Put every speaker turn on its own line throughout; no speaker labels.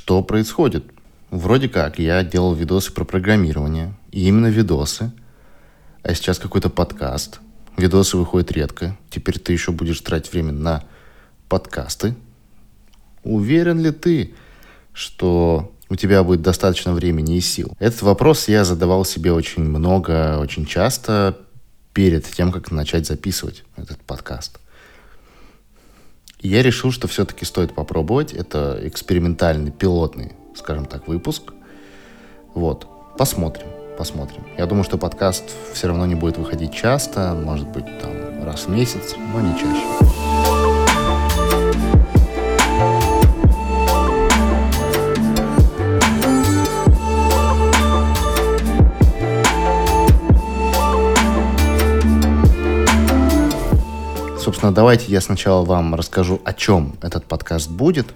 что происходит. Вроде как, я делал видосы про программирование, и именно видосы, а сейчас какой-то подкаст. Видосы выходят редко. Теперь ты еще будешь тратить время на подкасты. Уверен ли ты, что у тебя будет достаточно времени и сил? Этот вопрос я задавал себе очень много, очень часто перед тем, как начать записывать этот подкаст. Я решил, что все-таки стоит попробовать. Это экспериментальный, пилотный, скажем так, выпуск. Вот, посмотрим, посмотрим. Я думаю, что подкаст все равно не будет выходить часто, может быть, там раз в месяц, но не чаще. Собственно, давайте я сначала вам расскажу, о чем этот подкаст будет,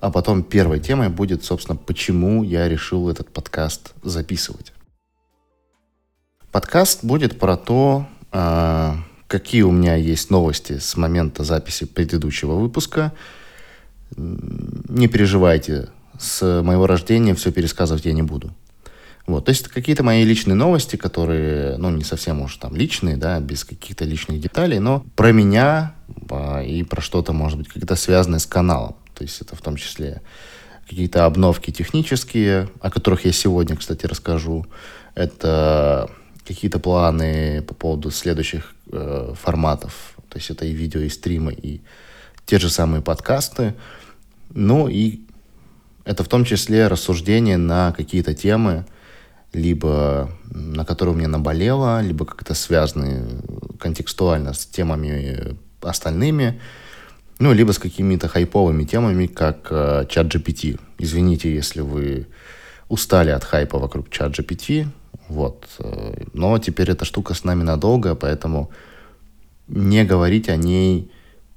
а потом первой темой будет, собственно, почему я решил этот подкаст записывать. Подкаст будет про то, а, какие у меня есть новости с момента записи предыдущего выпуска. Не переживайте, с моего рождения все пересказывать я не буду. Вот, то есть это какие-то мои личные новости, которые, ну, не совсем уж там личные, да, без каких-то личных деталей, но про меня а, и про что-то, может быть, как-то связанное с каналом. То есть это в том числе какие-то обновки технические, о которых я сегодня, кстати, расскажу. Это какие-то планы по поводу следующих э, форматов. То есть это и видео, и стримы, и те же самые подкасты. Ну и это в том числе рассуждения на какие-то темы, либо на которые у меня наболело, либо как-то связаны контекстуально с темами остальными, ну, либо с какими-то хайповыми темами, как э, чат GPT. Извините, если вы устали от хайпа вокруг чат GPT, вот. Э, но теперь эта штука с нами надолго, поэтому не говорить о ней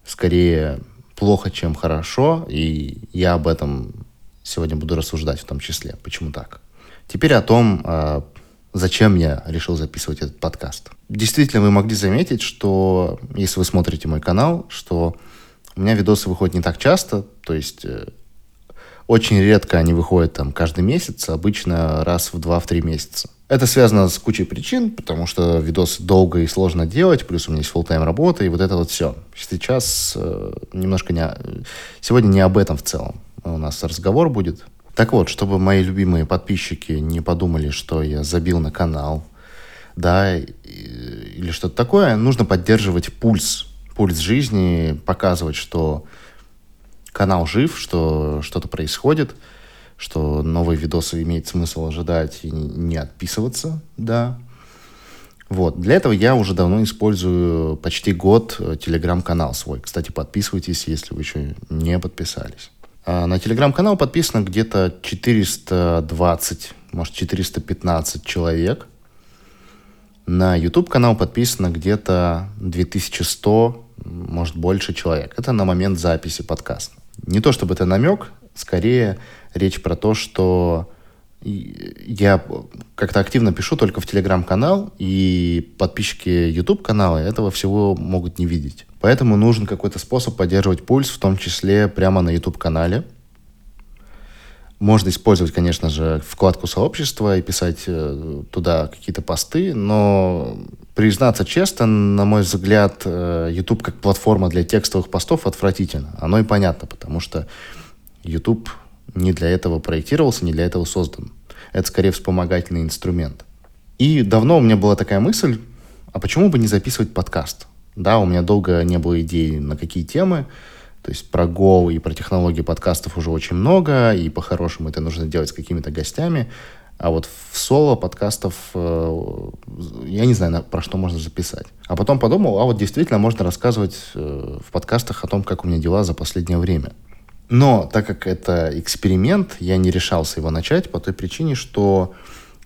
скорее плохо, чем хорошо, и я об этом сегодня буду рассуждать в том числе. Почему так? Теперь о том, а, зачем я решил записывать этот подкаст. Действительно, вы могли заметить, что если вы смотрите мой канал, что у меня видосы выходят не так часто, то есть э, очень редко они выходят там каждый месяц, обычно раз в два-три месяца. Это связано с кучей причин, потому что видосы долго и сложно делать, плюс у меня есть full-time работа, и вот это вот все. Сейчас э, немножко не... Сегодня не об этом в целом. У нас разговор будет так вот, чтобы мои любимые подписчики не подумали, что я забил на канал, да, или что-то такое, нужно поддерживать пульс, пульс жизни, показывать, что канал жив, что что-то происходит, что новые видосы имеет смысл ожидать и не отписываться, да. Вот. Для этого я уже давно использую почти год э, телеграм-канал свой. Кстати, подписывайтесь, если вы еще не подписались. А, на телеграм-канал подписано где-то 420, может 415 человек. На YouTube канал подписано где-то 2100, может больше человек. Это на момент записи подкаста. Не то чтобы это намек, скорее речь про то, что я как-то активно пишу только в телеграм-канал, и подписчики YouTube-канала этого всего могут не видеть. Поэтому нужен какой-то способ поддерживать пульс, в том числе прямо на YouTube-канале. Можно использовать, конечно же, вкладку сообщества и писать э, туда какие-то посты, но признаться честно, на мой взгляд, э, YouTube как платформа для текстовых постов отвратительно. Оно и понятно, потому что YouTube не для этого проектировался, не для этого создан. Это скорее вспомогательный инструмент. И давно у меня была такая мысль, а почему бы не записывать подкаст? Да, у меня долго не было идей на какие темы, то есть про Go и про технологии подкастов уже очень много, и по-хорошему это нужно делать с какими-то гостями. А вот в соло подкастов э, я не знаю, про что можно записать. А потом подумал, а вот действительно можно рассказывать э, в подкастах о том, как у меня дела за последнее время. Но так как это эксперимент, я не решался его начать по той причине, что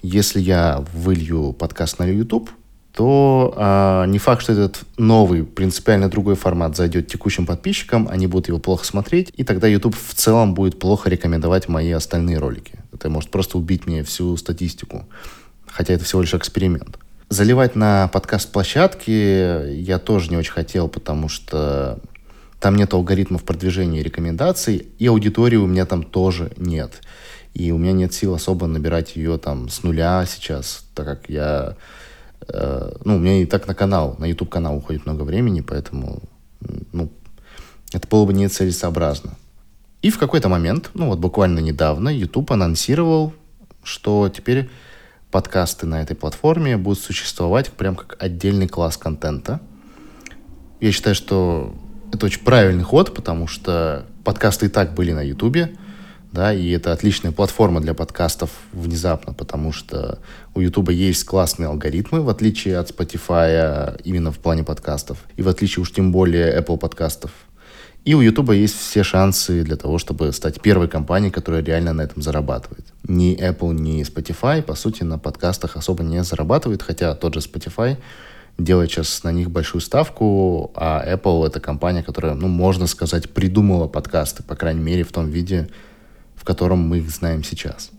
если я вылью подкаст на YouTube, то а, не факт, что этот новый, принципиально другой формат зайдет текущим подписчикам, они будут его плохо смотреть, и тогда YouTube в целом будет плохо рекомендовать мои остальные ролики. Это может просто убить мне всю статистику, хотя это всего лишь эксперимент. Заливать на подкаст-площадке я тоже не очень хотел, потому что Там нет алгоритмов продвижения и рекомендаций, и аудитории у меня там тоже нет. И у меня нет сил особо набирать ее там с нуля сейчас, так как я... Э, ну, у меня и так на канал, на YouTube-канал уходит много времени, поэтому, ну, это было бы нецелесообразно. И в какой-то момент, ну вот буквально недавно, YouTube анонсировал, что теперь подкасты на этой платформе будут существовать прям как отдельный класс контента. Я считаю, что это очень правильный ход, потому что подкасты и так были на YouTube, да, и это отличная платформа для подкастов внезапно, потому что у YouTube есть классные алгоритмы, в отличие от Spotify именно в плане подкастов, и в отличие уж тем более Apple подкастов. И у YouTube есть все шансы для того, чтобы стать первой компанией, которая реально на этом зарабатывает. Ни Apple, ни Spotify, по сути, на подкастах особо не зарабатывают, хотя тот же Spotify делает сейчас на них большую ставку, а Apple — это компания, которая, ну, можно сказать, придумала подкасты, по крайней мере, в том виде, в котором мы их знаем сейчас.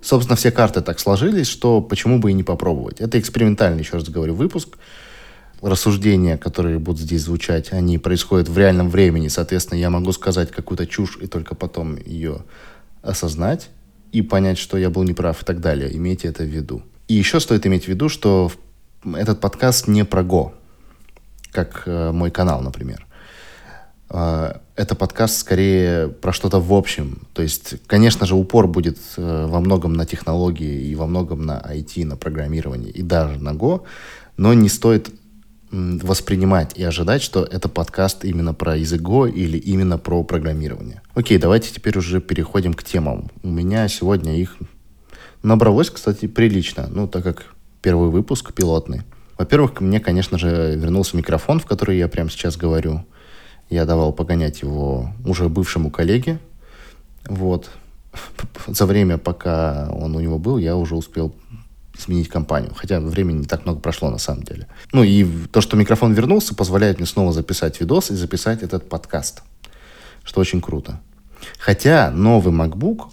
Собственно, все карты так сложились, что почему бы и не попробовать. Это экспериментальный, еще раз говорю, выпуск. Рассуждения, которые будут здесь звучать, они происходят в реальном времени. Соответственно, я могу сказать какую-то чушь и только потом ее осознать и понять, что я был неправ и так далее. Имейте это в виду. И еще стоит иметь в виду, что в этот подкаст не про Го, как э, мой канал, например. Э, это подкаст скорее про что-то в общем. То есть, конечно же, упор будет э, во многом на технологии и во многом на IT, на программирование и даже на Go, но не стоит воспринимать и ожидать, что это подкаст именно про язык Go или именно про программирование. Окей, давайте теперь уже переходим к темам. У меня сегодня их набралось, кстати, прилично, ну, так как первый выпуск пилотный. Во-первых, мне, конечно же, вернулся микрофон, в который я прямо сейчас говорю. Я давал погонять его уже бывшему коллеге. Вот. За время, пока он у него был, я уже успел сменить компанию. Хотя времени не так много прошло на самом деле. Ну и то, что микрофон вернулся, позволяет мне снова записать видос и записать этот подкаст. Что очень круто. Хотя новый MacBook,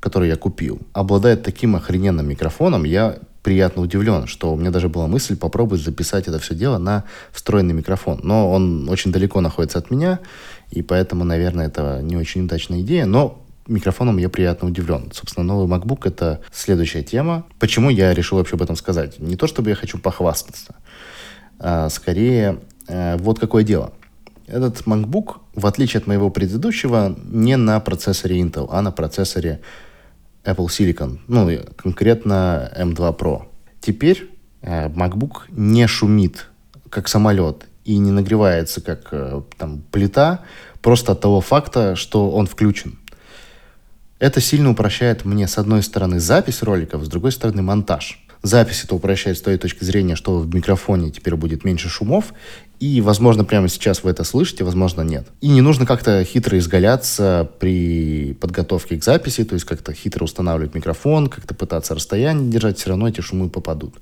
который я купил, обладает таким охрененным микрофоном, я приятно удивлен, что у меня даже была мысль попробовать записать это все дело на встроенный микрофон. Но он очень далеко находится от меня, и поэтому, наверное, это не очень удачная идея. Но микрофоном я приятно удивлен. Собственно, новый MacBook — это следующая тема. Почему я решил вообще об этом сказать? Не то, чтобы я хочу похвастаться, а скорее э, вот какое дело. Этот MacBook, в отличие от моего предыдущего, не на процессоре Intel, а на процессоре Apple Silicon, ну, конкретно M2 Pro. Теперь э, MacBook не шумит, как самолет, и не нагревается, как э, там, плита, просто от того факта, что он включен. Это сильно упрощает мне, с одной стороны, запись роликов, с другой стороны, монтаж. Запись это упрощает с той точки зрения, что в микрофоне теперь будет меньше шумов, и, возможно, прямо сейчас вы это слышите, возможно, нет. И не нужно как-то хитро изгаляться при подготовке к записи, то есть как-то хитро устанавливать микрофон, как-то пытаться расстояние держать, все равно эти шумы попадут.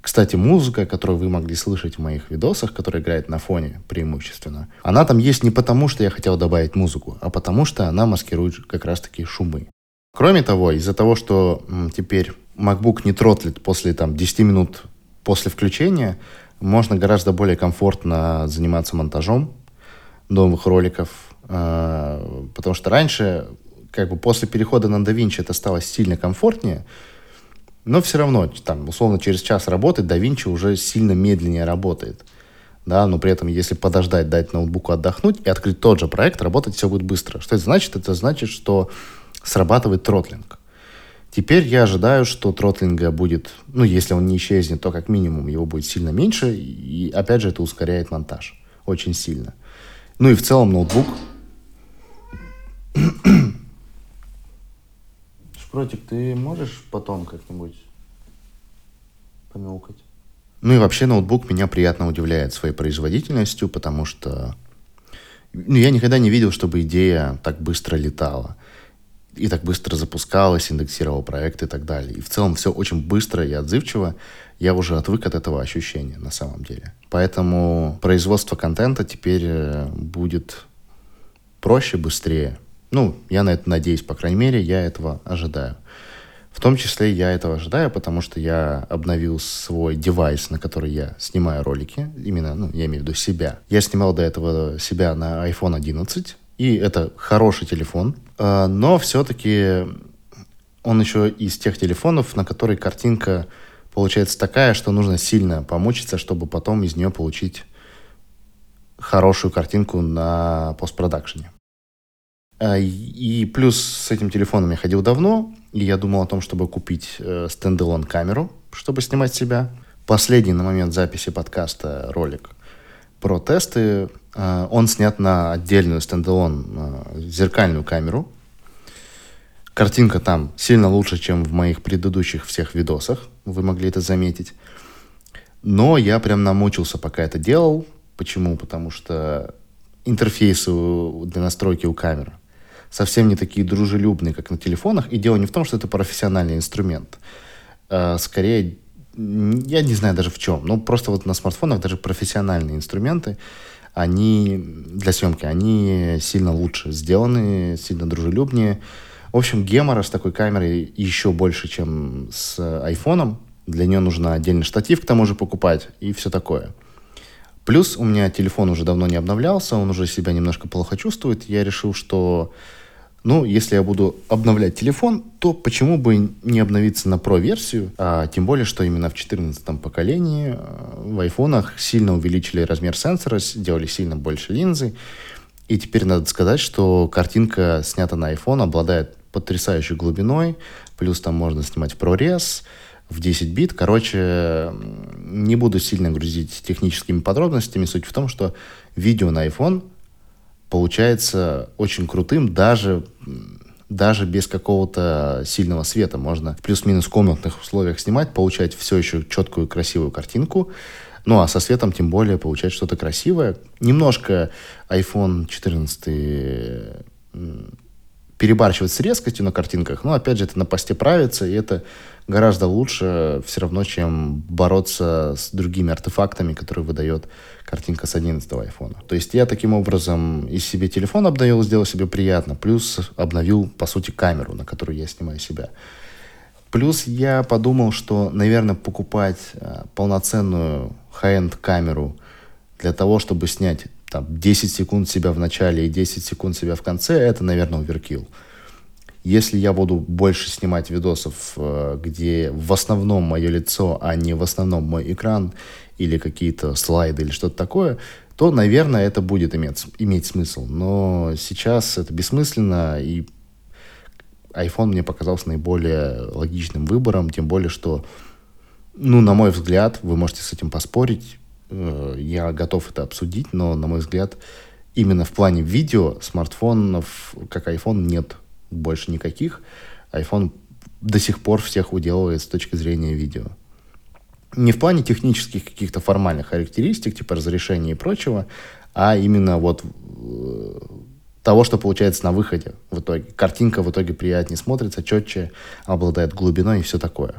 Кстати, музыка, которую вы могли слышать в моих видосах, которая играет на фоне преимущественно, она там есть не потому, что я хотел добавить музыку, а потому что она маскирует как раз-таки шумы. Кроме того, из-за того, что теперь MacBook не тротлит после там, 10 минут после включения, можно гораздо более комфортно заниматься монтажом новых роликов, э, потому что раньше, как бы после перехода на DaVinci это стало сильно комфортнее, но все равно, там, условно, через час работы DaVinci уже сильно медленнее работает. Да, но при этом, если подождать, дать ноутбуку отдохнуть и открыть тот же проект, работать все будет быстро. Что это значит? Это значит, что срабатывает тротлинг. Теперь я ожидаю, что тротлинга будет, ну, если он не исчезнет, то как минимум его будет сильно меньше, и опять же это ускоряет монтаж очень сильно. Ну и в целом ноутбук Шпротик, ты можешь потом как-нибудь помяукать? Ну и вообще ноутбук меня приятно удивляет своей производительностью, потому что ну, я никогда не видел, чтобы идея так быстро летала. И так быстро запускалась, индексировал проект и так далее. И в целом все очень быстро и отзывчиво. Я уже отвык от этого ощущения на самом деле. Поэтому производство контента теперь э, будет проще, быстрее. Ну, я на это надеюсь, по крайней мере, я этого ожидаю. В том числе я этого ожидаю, потому что я обновил свой девайс, на который я снимаю ролики. Именно, ну, я имею в виду себя. Я снимал до этого себя на iPhone 11, и это хороший телефон, а, но все-таки он еще из тех телефонов, на которые картинка получается такая, что нужно сильно помучиться, чтобы потом из нее получить хорошую картинку на постпродакшене. А, и плюс с этим телефоном я ходил давно, и я думал о том, чтобы купить э, стендалон камеру, чтобы снимать себя. Последний на момент записи подкаста ролик про тесты, э, он снят на отдельную стендалон э, зеркальную камеру. Картинка там сильно лучше, чем в моих предыдущих всех видосах, вы могли это заметить. Но я прям намучился, пока это делал. Почему? Потому что интерфейсы для настройки у камеры совсем не такие дружелюбные, как на телефонах. И дело не в том, что это профессиональный инструмент. А, скорее, я не знаю даже в чем. Но просто вот на смартфонах даже профессиональные инструменты, они для съемки, они сильно лучше сделаны, сильно дружелюбнее. В общем, гемора с такой камерой еще больше, чем с айфоном. Для нее нужно отдельный штатив к тому же покупать и все такое. Плюс у меня телефон уже давно не обновлялся, он уже себя немножко плохо чувствует. Я решил, что ну, если я буду обновлять телефон, то почему бы не обновиться на Pro-версию? А, тем более, что именно в 14 поколении э, в айфонах сильно увеличили размер сенсора, сделали сильно больше линзы. И теперь надо сказать, что картинка, снята на iPhone, обладает потрясающей глубиной. Плюс там можно снимать в ProRes в 10 бит. Короче, не буду сильно грузить техническими подробностями. Суть в том, что видео на iPhone получается очень крутым даже даже без какого-то сильного света. Можно в плюс-минус комнатных условиях снимать, получать все еще четкую, красивую картинку. Ну, а со светом тем более получать что-то красивое. Немножко iPhone 14 перебарщивать с резкостью на картинках, но, опять же, это на посте правится, и это гораздо лучше все равно, чем бороться с другими артефактами, которые выдает картинка с 11 айфона. То есть я таким образом и себе телефон обновил, сделал себе приятно, плюс обновил, по сути, камеру, на которую я снимаю себя. Плюс я подумал, что, наверное, покупать э, полноценную high-end камеру для того, чтобы снять там, 10 секунд себя в начале и 10 секунд себя в конце, это, наверное, оверкил. Если я буду больше снимать видосов, э, где в основном мое лицо, а не в основном мой экран или какие-то слайды или что-то такое, то, наверное, это будет иметь, иметь смысл. Но сейчас это бессмысленно, и iPhone мне показался наиболее логичным выбором, тем более, что, ну, на мой взгляд, вы можете с этим поспорить, я готов это обсудить, но, на мой взгляд, именно в плане видео смартфонов, как iPhone, нет больше никаких. iPhone до сих пор всех уделывает с точки зрения видео. Не в плане технических каких-то формальных характеристик, типа разрешения и прочего, а именно вот э, того, что получается на выходе в итоге. Картинка в итоге приятнее смотрится, четче, обладает глубиной и все такое.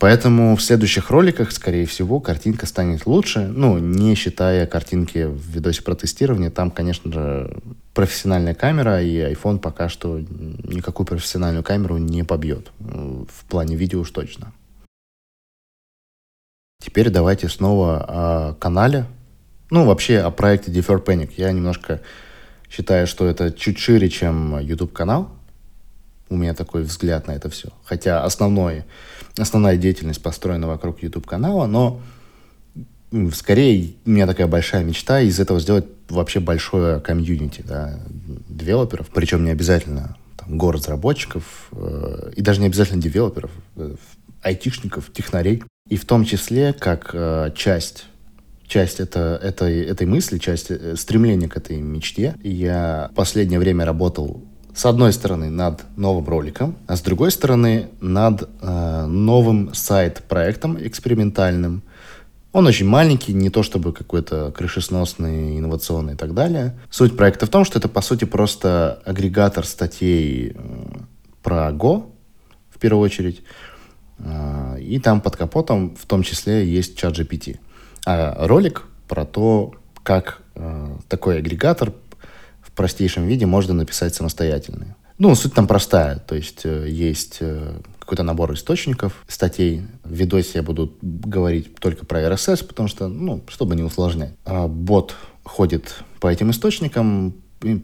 Поэтому в следующих роликах, скорее всего, картинка станет лучше, ну, не считая картинки в видосе про тестирование. Там, конечно же, профессиональная камера, и iPhone пока что никакую профессиональную камеру не побьет. В плане видео уж точно. Теперь давайте снова о канале. Ну, вообще о проекте Defer Panic. Я немножко считаю, что это чуть шире, чем YouTube-канал. У меня такой взгляд на это все. Хотя основной основная деятельность построена вокруг YouTube-канала, но скорее у меня такая большая мечта из этого сделать вообще большое комьюнити, да, девелоперов, причем не обязательно там, город разработчиков, э, и даже не обязательно девелоперов, э, айтишников, технарей, и в том числе как э, часть часть это, этой, этой мысли, часть э, стремления к этой мечте. Я в последнее время работал с одной стороны над новым роликом, а с другой стороны над э, новым сайт-проектом экспериментальным. Он очень маленький, не то чтобы какой-то крышесносный, инновационный и так далее. Суть проекта в том, что это по сути просто агрегатор статей э, про Go, в первую очередь. Э, и там под капотом в том числе есть чат GPT. А ролик про то, как э, такой агрегатор простейшем виде можно написать самостоятельно. Ну, суть там простая. То есть э, есть э, какой-то набор источников, статей. В видосе я буду говорить только про RSS, потому что, ну, чтобы не усложнять. А бот ходит по этим источникам,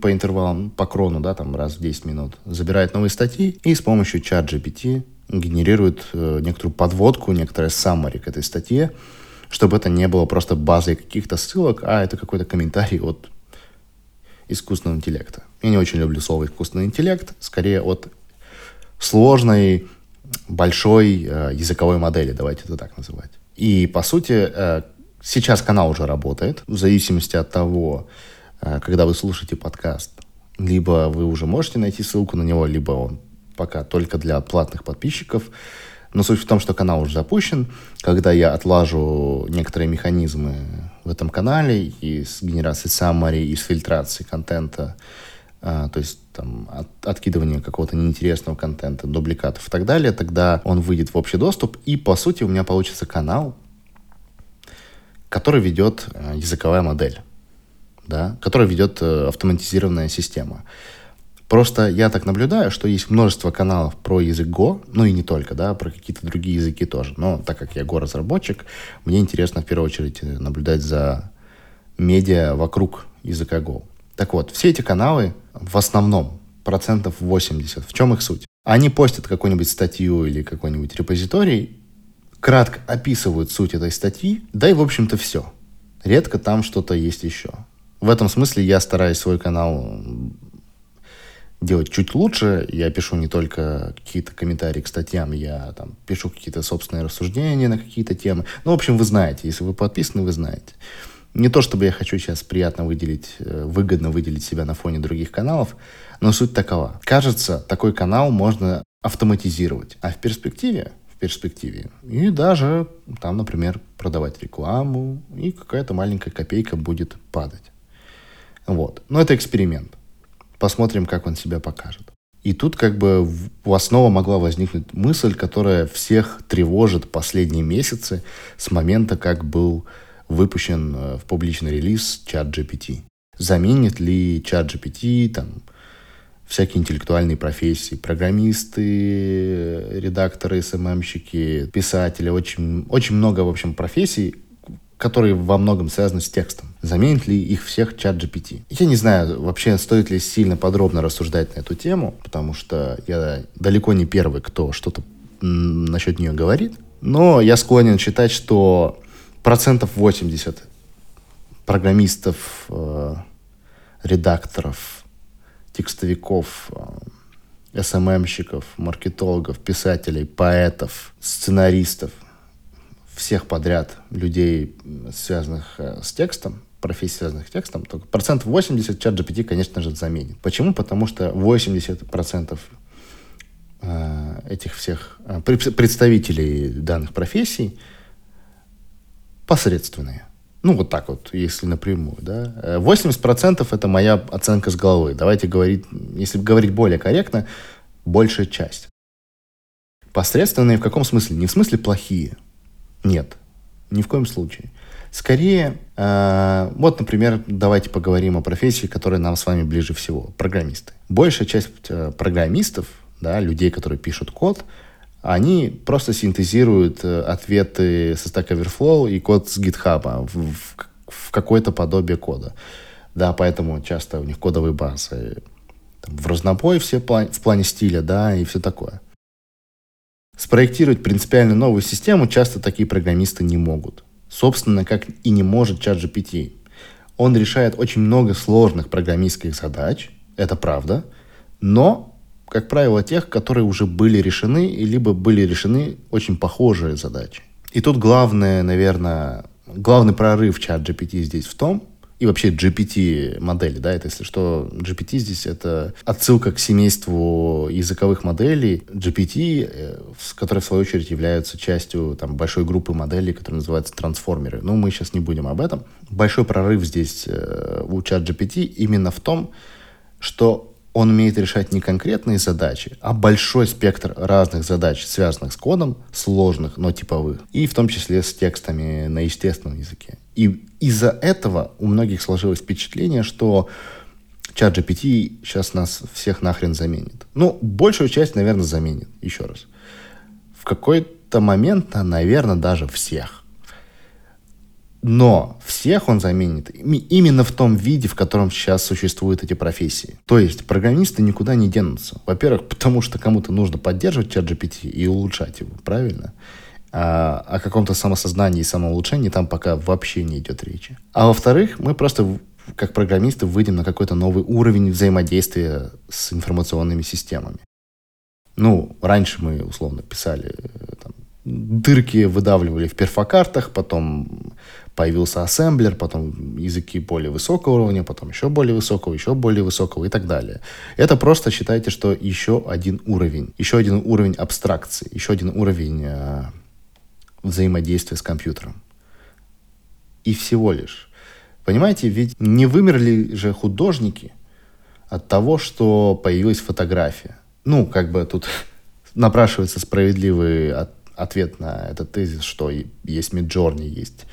по интервалам, по крону, да, там раз в 10 минут, забирает новые статьи и с помощью чат GPT генерирует э, некоторую подводку, некоторое summary к этой статье, чтобы это не было просто базой каких-то ссылок, а это какой-то комментарий от искусственного интеллекта. Я не очень люблю слово искусственный интеллект, скорее от сложной, большой э, языковой модели, давайте это так называть. И, по сути, э, сейчас канал уже работает, в зависимости от того, э, когда вы слушаете подкаст, либо вы уже можете найти ссылку на него, либо он пока только для платных подписчиков. Но суть в том, что канал уже запущен. Когда я отлажу некоторые механизмы в этом канале и с генерацией summary, и с фильтрацией контента, а, то есть там от, откидывание какого-то неинтересного контента, дубликатов и так далее, тогда он выйдет в общий доступ, и по сути у меня получится канал, который ведет э, языковая модель, да, который ведет э, автоматизированная система. Просто я так наблюдаю, что есть множество каналов про язык Go, ну и не только, да, про какие-то другие языки тоже. Но так как я Go-разработчик, мне интересно в первую очередь э, наблюдать за медиа вокруг языка Go. Так вот, все эти каналы в основном процентов 80. В чем их суть? Они постят какую-нибудь статью или какой-нибудь репозиторий, кратко описывают суть этой статьи, да и, в общем-то, все. Редко там что-то есть еще. В этом смысле я стараюсь свой канал делать чуть лучше. Я пишу не только какие-то комментарии к статьям, я там пишу какие-то собственные рассуждения на какие-то темы. Ну, в общем, вы знаете, если вы подписаны, вы знаете. Не то, чтобы я хочу сейчас приятно выделить, э, выгодно выделить себя на фоне других каналов, но суть такова. Кажется, такой канал можно автоматизировать, а в перспективе в перспективе. И даже там, например, продавать рекламу, и какая-то маленькая копейка будет падать. Вот. Но это эксперимент. Посмотрим, как он себя покажет. И тут как бы у основы могла возникнуть мысль, которая всех тревожит последние месяцы с момента, как был выпущен э, в публичный релиз чат GPT. Заменит ли чат GPT там, всякие интеллектуальные профессии, программисты, редакторы, СММщики, писатели, очень, очень много, в общем, профессий, которые во многом связаны с текстом. Заменит ли их всех чат GPT? Я не знаю, вообще стоит ли сильно подробно рассуждать на эту тему, потому что я далеко не первый, кто что-то насчет нее говорит. Но я склонен считать, что процентов 80 программистов, э, редакторов, текстовиков, э, СММщиков, маркетологов, писателей, поэтов, сценаристов, всех подряд людей, связанных э, с текстом, профессий, связанных с текстом, то процентов 80 чат GPT, конечно же, заменит. Почему? Потому что 80 процентов э, этих всех э, представителей данных профессий – посредственные. Ну, вот так вот, если напрямую, да. 80% это моя оценка с головы. Давайте говорить, если говорить более корректно, большая часть. Посредственные в каком смысле? Не в смысле плохие. Нет, ни в коем случае. Скорее, э, вот, например, давайте поговорим о профессии, которая нам с вами ближе всего. Программисты. Большая часть э, программистов, да, людей, которые пишут код, они просто синтезируют э, ответы со Stack Overflow и код с GitHub в, в, в какое-то подобие кода. Да, поэтому часто у них кодовые базы там, в разнобой все план, в плане стиля, да, и все такое. Спроектировать принципиально новую систему часто такие программисты не могут. Собственно, как и не может ChatGPT. Он решает очень много сложных программистских задач, это правда, но как правило, тех, которые уже были решены, либо были решены очень похожие задачи. И тут главное, наверное, главный прорыв чат GPT здесь в том, и вообще GPT модели, да, это если что, GPT здесь это отсылка к семейству языковых моделей GPT, э, которые в свою очередь являются частью там большой группы моделей, которые называются трансформеры. Но мы сейчас не будем об этом. Большой прорыв здесь э, у чат GPT именно в том, что он умеет решать не конкретные задачи, а большой спектр разных задач, связанных с кодом, сложных, но типовых, и в том числе с текстами на естественном языке. И из-за этого у многих сложилось впечатление, что чат GPT сейчас нас всех нахрен заменит. Ну, большую часть, наверное, заменит, еще раз. В какой-то момент, наверное, даже всех. Но всех он заменит именно в том виде, в котором сейчас существуют эти профессии. То есть программисты никуда не денутся. Во-первых, потому что кому-то нужно поддерживать чат GPT и улучшать его, правильно? А о каком-то самосознании и самоулучшении там пока вообще не идет речи. А во-вторых, мы просто как программисты выйдем на какой-то новый уровень взаимодействия с информационными системами. Ну, раньше мы условно писали там, дырки выдавливали в перфокартах, потом появился ассемблер, потом языки более высокого уровня, потом еще более высокого, еще более высокого и так далее. Это просто считайте, что еще один уровень, еще один уровень абстракции, еще один уровень э, взаимодействия с компьютером. И всего лишь. Понимаете, ведь не вымерли же художники от того, что появилась фотография. Ну, как бы тут напрашивается справедливый от, ответ на этот тезис, что есть Midjourney, есть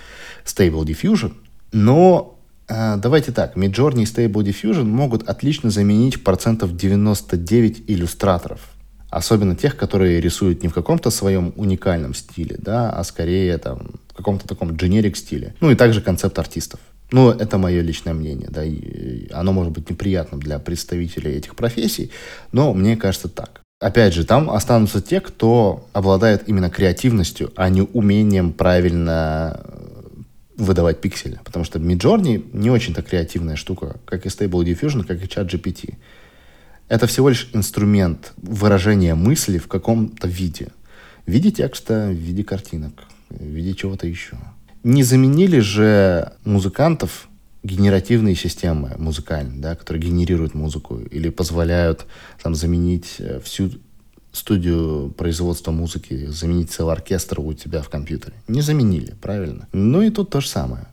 Stable Diffusion, но э, давайте так, Midjourney и Stable Diffusion могут отлично заменить процентов 99 иллюстраторов, особенно тех, которые рисуют не в каком-то своем уникальном стиле, да, а скорее там в каком-то таком generic стиле. Ну и также концепт артистов. Ну, это мое личное мнение, да, и оно может быть неприятным для представителей этих профессий, но мне кажется так. Опять же, там останутся те, кто обладает именно креативностью, а не умением правильно выдавать пиксели. Потому что Midjourney не очень-то креативная штука, как и Stable Diffusion, как и ChatGPT. Это всего лишь инструмент выражения мысли в каком-то виде. В виде текста, в виде картинок, в виде чего-то еще. Не заменили же музыкантов генеративные системы музыкальные, да, которые генерируют музыку или позволяют там, заменить э, всю студию производства музыки, заменить целый оркестр у тебя в компьютере. Не заменили, правильно? Ну и тут то же самое.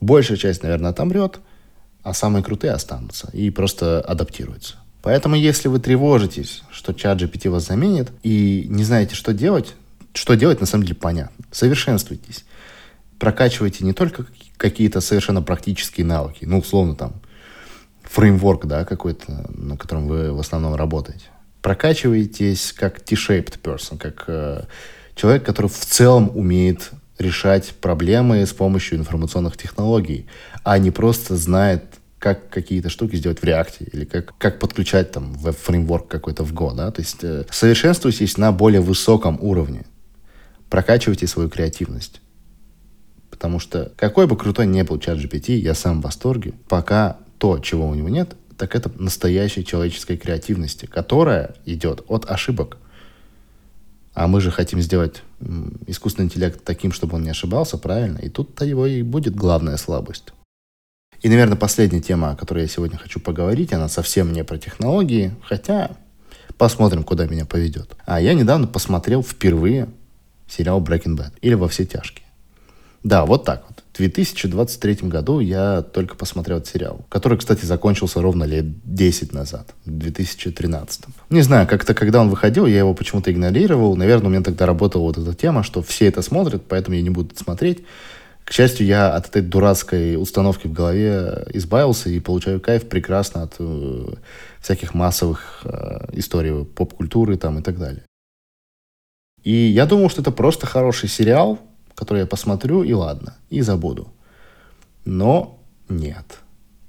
Большая часть, наверное, отомрет, а самые крутые останутся и просто адаптируются. Поэтому, если вы тревожитесь, что чат GPT вас заменит, и не знаете, что делать, что делать на самом деле понятно. Совершенствуйтесь. Прокачивайте не только какие-то совершенно практические навыки, ну, условно, там, фреймворк, да, какой-то, на котором вы в основном работаете прокачиваетесь как T-shaped person, как э, человек, который в целом умеет решать проблемы с помощью информационных технологий, а не просто знает, как какие-то штуки сделать в React или как, как подключать там веб-фреймворк какой-то в Go. Да? То есть э, совершенствуйтесь на более высоком уровне. Прокачивайте свою креативность. Потому что какой бы крутой ни был чат GPT, я сам в восторге, пока то, чего у него нет, так это настоящей человеческой креативности, которая идет от ошибок. А мы же хотим сделать искусственный интеллект таким, чтобы он не ошибался, правильно? И тут-то его и будет главная слабость. И, наверное, последняя тема, о которой я сегодня хочу поговорить, она совсем не про технологии, хотя посмотрим, куда меня поведет. А я недавно посмотрел впервые сериал Breaking Bad или «Во все тяжкие». Да, вот так вот. В 2023 году я только посмотрел этот сериал, который, кстати, закончился ровно лет 10 назад, в 2013. Не знаю, как-то когда он выходил, я его почему-то игнорировал. Наверное, у меня тогда работала вот эта тема, что все это смотрят, поэтому я не буду смотреть. К счастью, я от этой дурацкой установки в голове избавился и получаю кайф прекрасно от э, всяких массовых э, историй поп-культуры там и так далее. И я думал, что это просто хороший сериал, который я посмотрю и ладно, и забуду. Но нет.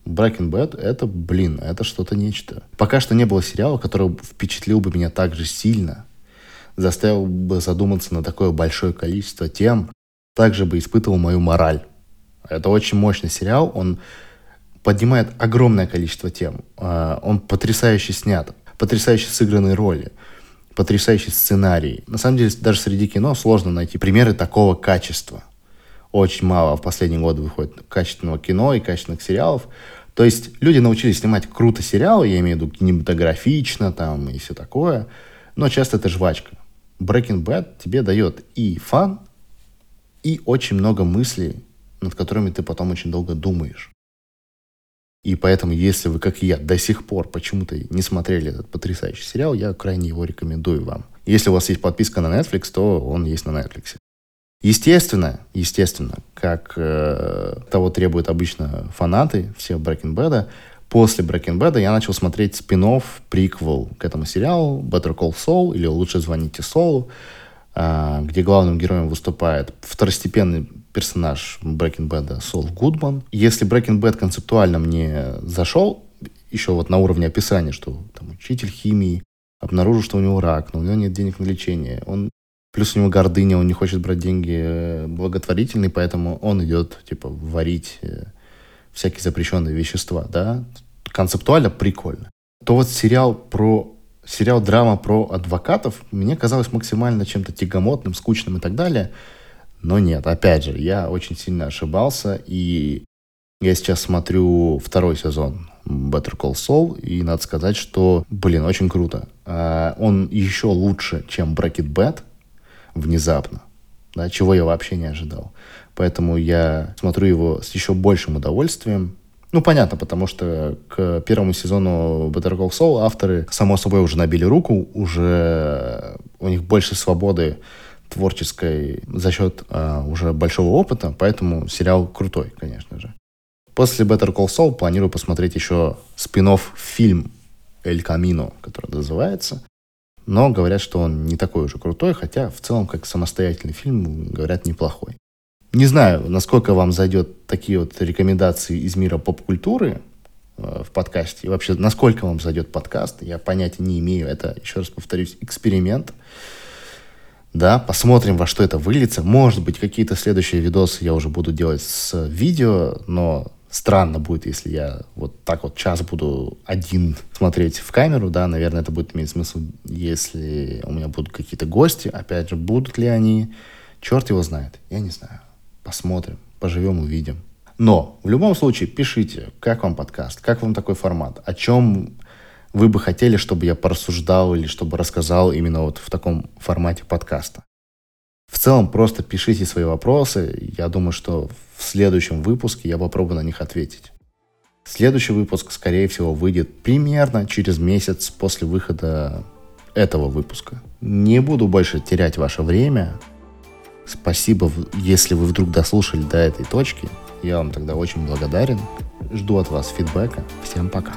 Breaking Bad — это, блин, это что-то нечто. Пока что не было сериала, который впечатлил бы меня так же сильно, заставил бы задуматься на такое большое количество тем, также бы испытывал мою мораль. Это очень мощный сериал, он поднимает огромное количество тем. А, он потрясающе снят, потрясающе сыгранные роли потрясающий сценарий. На самом деле, даже среди кино сложно найти примеры такого качества. Очень мало в последние годы выходит качественного кино и качественных сериалов. То есть люди научились снимать круто сериалы, я имею в виду кинематографично там и все такое, но часто это жвачка. Breaking Bad тебе дает и фан, и очень много мыслей, над которыми ты потом очень долго думаешь. И поэтому, если вы, как и я, до сих пор почему-то не смотрели этот потрясающий сериал, я крайне его рекомендую вам. Если у вас есть подписка на Netflix, то он есть на Netflix. Естественно, естественно, как э, того требуют обычно фанаты все Breaking Bad, после Breaking Bad я начал смотреть спин приквел к этому сериалу Better Call Saul или «Лучше звоните Солу», а, где главным героем выступает второстепенный персонаж Bad Сол Гудман. Если Bad концептуально мне зашел, еще вот на уровне описания, что там учитель химии, обнаружил, что у него рак, но у него нет денег на лечение. Он Плюс у него гордыня, он не хочет брать деньги э, благотворительные, поэтому он идет, типа, варить э, всякие запрещенные вещества, да. Концептуально прикольно. То вот сериал про сериал драма про адвокатов мне казалось максимально чем-то тягомотным, скучным и так далее. Но нет, опять же, я очень сильно ошибался, и я сейчас смотрю второй сезон Better Call Saul, и надо сказать, что, блин, очень круто. А, он еще лучше, чем Breaking Bad, внезапно, да, чего я вообще не ожидал. Поэтому я смотрю его с еще большим удовольствием, ну, понятно, потому что к первому сезону Better Call Saul авторы, само собой, уже набили руку, уже у них больше свободы творческой за счет а, уже большого опыта, поэтому сериал крутой, конечно же. После Better Call Saul планирую посмотреть еще спин фильм «Эль Камино», который называется. Но говорят, что он не такой уже крутой, хотя в целом как самостоятельный фильм, говорят, неплохой. Не знаю, насколько вам зайдет такие вот рекомендации из мира поп-культуры э, в подкасте. И вообще, насколько вам зайдет подкаст, я понятия не имею. Это, еще раз повторюсь, эксперимент. Да, посмотрим, во что это выльется. Может быть, какие-то следующие видосы я уже буду делать с видео, но странно будет, если я вот так вот час буду один смотреть в камеру, да, наверное, это будет иметь смысл, если у меня будут какие-то гости, опять же, будут ли они, черт его знает, я не знаю. Посмотрим, поживем, увидим. Но в любом случае пишите, как вам подкаст, как вам такой формат, о чем вы бы хотели, чтобы я порассуждал или чтобы рассказал именно вот в таком формате подкаста. В целом просто пишите свои вопросы. Я думаю, что в следующем выпуске я попробую на них ответить. Следующий выпуск, скорее всего, выйдет примерно через месяц после выхода этого выпуска. Не буду больше терять ваше время. Спасибо, если вы вдруг дослушали до этой точки. Я вам тогда очень благодарен. Жду от вас фидбэка. Всем пока.